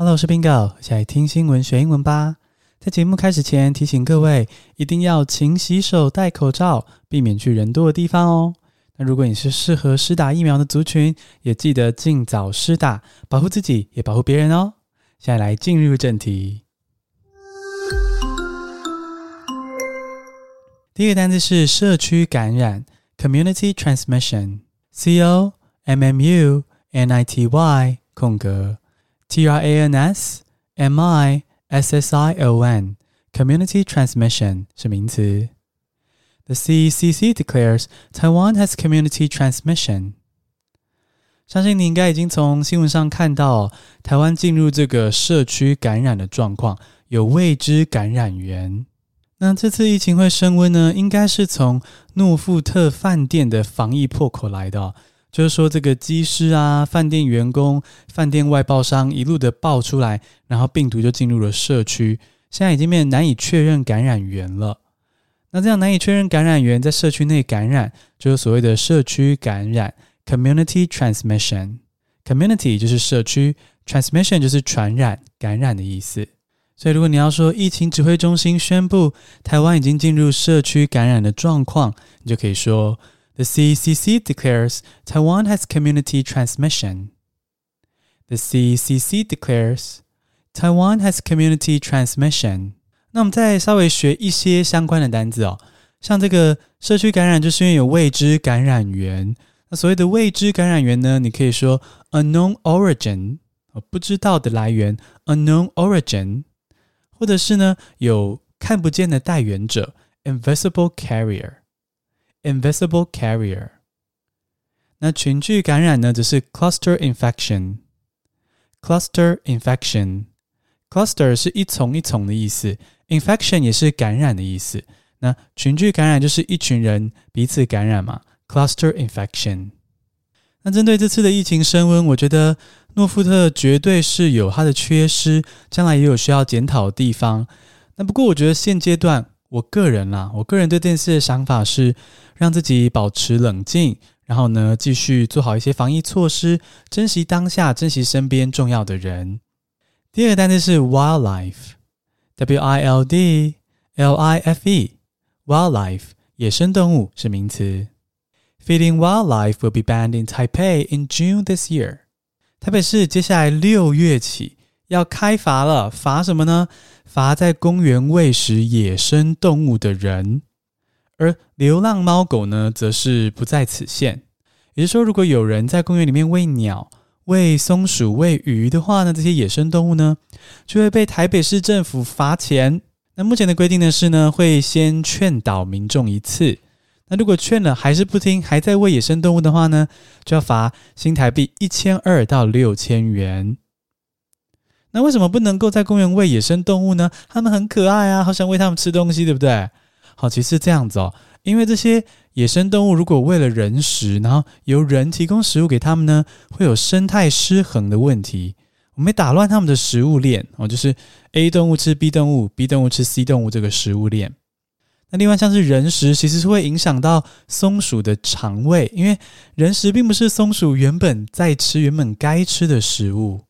Hello，我是 Bingo，一起来听新闻学英文吧。在节目开始前，提醒各位一定要勤洗手、戴口罩，避免去人多的地方哦。那如果你是适合施打疫苗的族群，也记得尽早施打，保护自己也保护别人哦。现在来进入正题。第一个单词是社区感染 （community transmission），c o m m u n i t y 空格。T R A N S M I S S I O N Community Transmission 是名词。The CCC declares Taiwan has community transmission。相信你应该已经从新闻上看到，台湾进入这个社区感染的状况，有未知感染源。那这次疫情会升温呢？应该是从诺富特饭店的防疫破口来的。 就是说，这个机师啊、饭店员工、饭店外包商一路的爆出来，然后病毒就进入了社区，现在已经变得难以确认感染源了。那这样难以确认感染源在社区内感染，就是所谓的社区感染 （community transmission）。community 就是社区，transmission 就是传染、感染的意思。所以，如果你要说疫情指挥中心宣布台湾已经进入社区感染的状况，你就可以说。The CCC declares Taiwan has community transmission. The CCC declares Taiwan has community transmission. 那我们再稍微学一些相关的单字哦，像这个社区感染，就是因为有未知感染源。那所谓的未知感染源呢，你可以说 unknown origin，不知道的来源，unknown origin，或者是呢有看不见的带源者，invisible carrier。 Invisible carrier。那群聚感染呢，则是 cluster infection。cluster infection。cluster 是一丛一丛的意思，infection 也是感染的意思。那群聚感染就是一群人彼此感染嘛，cluster infection。那针对这次的疫情升温，我觉得诺富特绝对是有它的缺失，将来也有需要检讨的地方。那不过我觉得现阶段。我个人啦，我个人对这件事的想法是，让自己保持冷静，然后呢，继续做好一些防疫措施，珍惜当下，珍惜身边重要的人。第二个单词是 wildlife，w i l d l i f e，wildlife 野生动物是名词。Feeding wildlife will be banned in Taipei in June this year。台北市接下来六月起。要开罚了，罚什么呢？罚在公园喂食野生动物的人，而流浪猫狗呢，则是不在此限。也就是说，如果有人在公园里面喂鸟、喂松鼠、喂鱼的话呢，这些野生动物呢，就会被台北市政府罚钱。那目前的规定呢是呢，会先劝导民众一次。那如果劝了还是不听，还在喂野生动物的话呢，就要罚新台币一千二到六千元。那为什么不能够在公园喂野生动物呢？它们很可爱啊，好想喂它们吃东西，对不对？好，其实这样子哦，因为这些野生动物如果喂了人食，然后由人提供食物给他们呢，会有生态失衡的问题。我们会打乱他们的食物链哦，就是 A 动物吃 B 动物，B 动物吃 C 动物这个食物链。那另外像是人食，其实是会影响到松鼠的肠胃，因为人食并不是松鼠原本在吃、原本该吃的食物。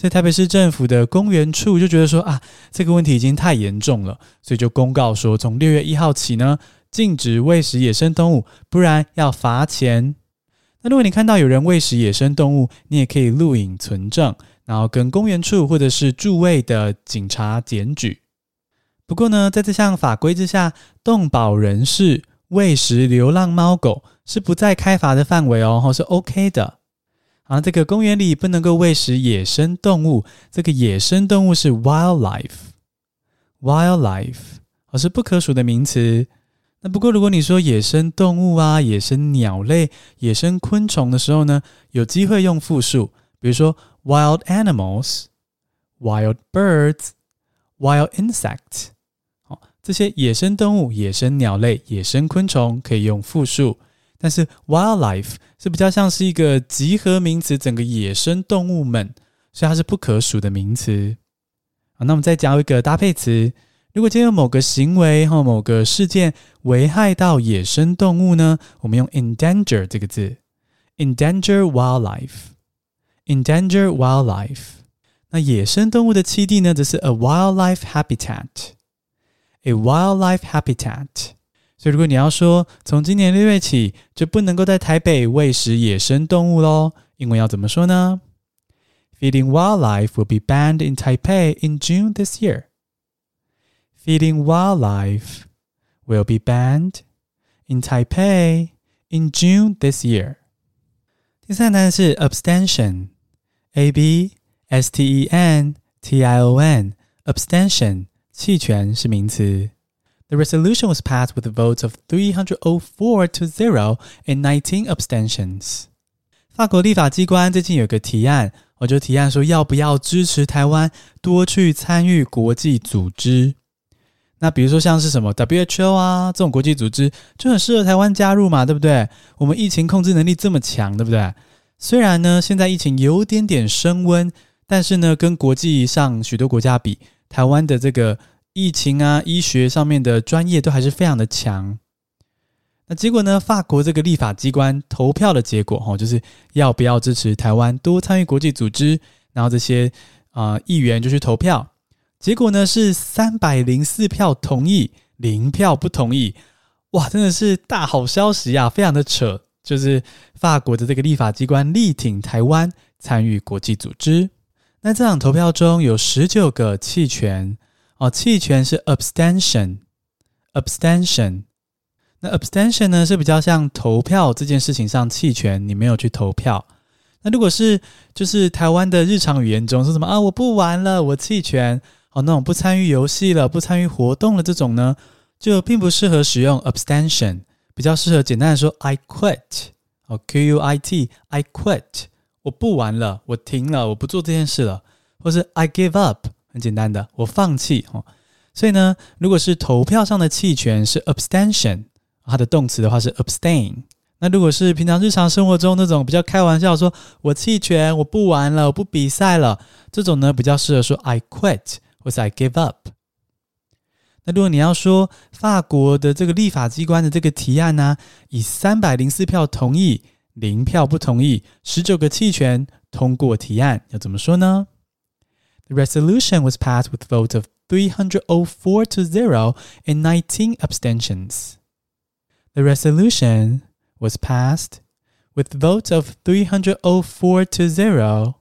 所以台北市政府的公园处就觉得说啊，这个问题已经太严重了，所以就公告说，从六月一号起呢，禁止喂食野生动物，不然要罚钱。那如果你看到有人喂食野生动物，你也可以录影存证，然后跟公园处或者是驻卫的警察检举。不过呢，在这项法规之下，动保人士喂食流浪猫狗是不在开罚的范围哦，是 OK 的。啊，这个公园里不能够喂食野生动物。这个野生动物是 wildlife，wildlife，而是不可数的名词。那不过，如果你说野生动物啊、野生鸟类、野生昆虫的时候呢，有机会用复数，比如说 wild animals、wild birds、wild insects。好，这些野生动物、野生鸟类、野生昆虫可以用复数。但是 wildlife 是比较像是一个集合名词，整个野生动物们，所以它是不可数的名词。好，那我们再讲一个搭配词。如果今天有某个行为或某个事件危害到野生动物呢，我们用 endanger 这个字，endanger wildlife，endanger wildlife。那野生动物的栖地呢，则是 a wildlife habitat。a wildlife habitat。所以如果你要说从今年六月起就不能够在台北喂食野生动物喽，英文要怎么说呢？Feeding wildlife will be banned in Taipei in June this year. Feeding wildlife will be banned in Taipei in June this year. 第三单是 abstention，a b s t e n t i o n，abstention，弃权是名词。The resolution was passed with votes of 304 to 0 and 19 abstentions. 法国立法机关最近有个提案，我就提案说要不要支持台湾多去参与国际组织。那比如说像是什么 WHO 啊这种国际组织，就很适合台湾加入嘛，对不对？我们疫情控制能力这么强，对不对？虽然呢现在疫情有点点升温，但是呢跟国际上许多国家比，台湾的这个。疫情啊，医学上面的专业都还是非常的强。那结果呢？法国这个立法机关投票的结果，哈，就是要不要支持台湾多参与国际组织？然后这些啊、呃、议员就去投票，结果呢是三百零四票同意，零票不同意。哇，真的是大好消息啊！非常的扯，就是法国的这个立法机关力挺台湾参与国际组织。那这场投票中有十九个弃权。哦，弃权是 abstention，abstention。那 abstention 呢是比较像投票这件事情上弃权，你没有去投票。那如果是就是台湾的日常语言中说什么啊，我不玩了，我弃权。哦，那种不参与游戏了，不参与活动了这种呢，就并不适合使用 abstention，比较适合简单的说 I quit。哦，Q U I T，I quit，我不玩了，我停了，我不做这件事了，或是 I give up。很简单的，我放弃哦。所以呢，如果是投票上的弃权是 abstention，它的动词的话是 abstain。那如果是平常日常生活中那种比较开玩笑说，我弃权，我不玩了，我不比赛了，这种呢比较适合说 I quit 或是 I give up。那如果你要说法国的这个立法机关的这个提案呢，以三百零四票同意，零票不同意，十九个弃权通过提案，要怎么说呢 ？The resolution was passed with votes of 304 to 0 and 19 abstentions. The resolution was passed with votes of 304 to 0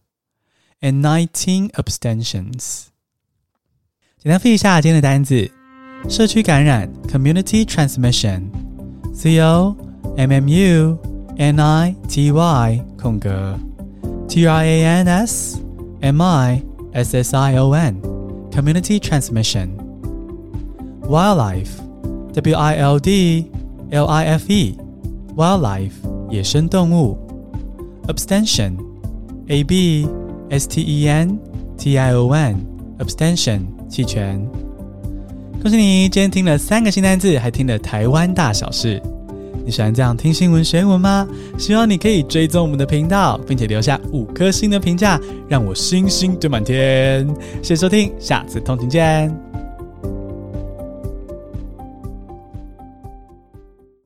and 19 abstentions. 简单复习一下今天的单字：社区感染 （community transmission），c o m m u n i t y 空格 t r a n s m i S S I O N Community Transmission Wildlife W I L D L I F E Wildlife 野生动物 Abstention A B S T E N T I O N Abstention 弃权。恭喜你，今天听了三个新单字，还听了台湾大小事。你喜欢这样听新闻学文吗？希望你可以追踪我们的频道，并且留下五颗星的评价，让我星星堆满天。谢谢收听，下次通勤见。